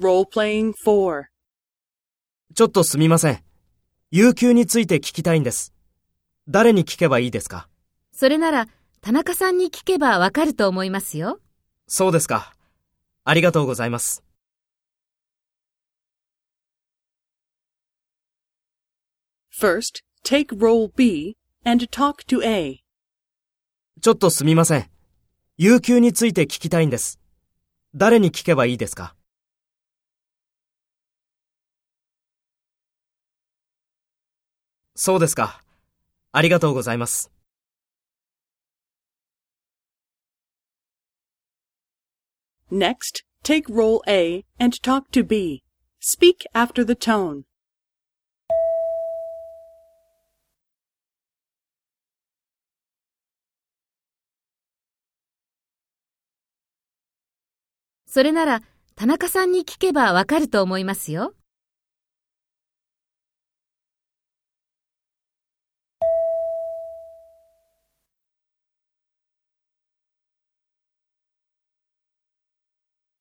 Role-playing 4. ちょっとすみません。有給について聞きたいんです。誰に聞けばいいですか？それなら、田中さんに聞けばわかると思いますよ。そうですか。ありがとうございます。First, take role B and talk to A. ちょっとすみません。有給について聞きたいんです。誰に聞けばいいですか？そうですか。ありがとうございます。Next, take role A and talk to B. Speak after the tone. それなら、田中さんに聞けばわかると思いますよ。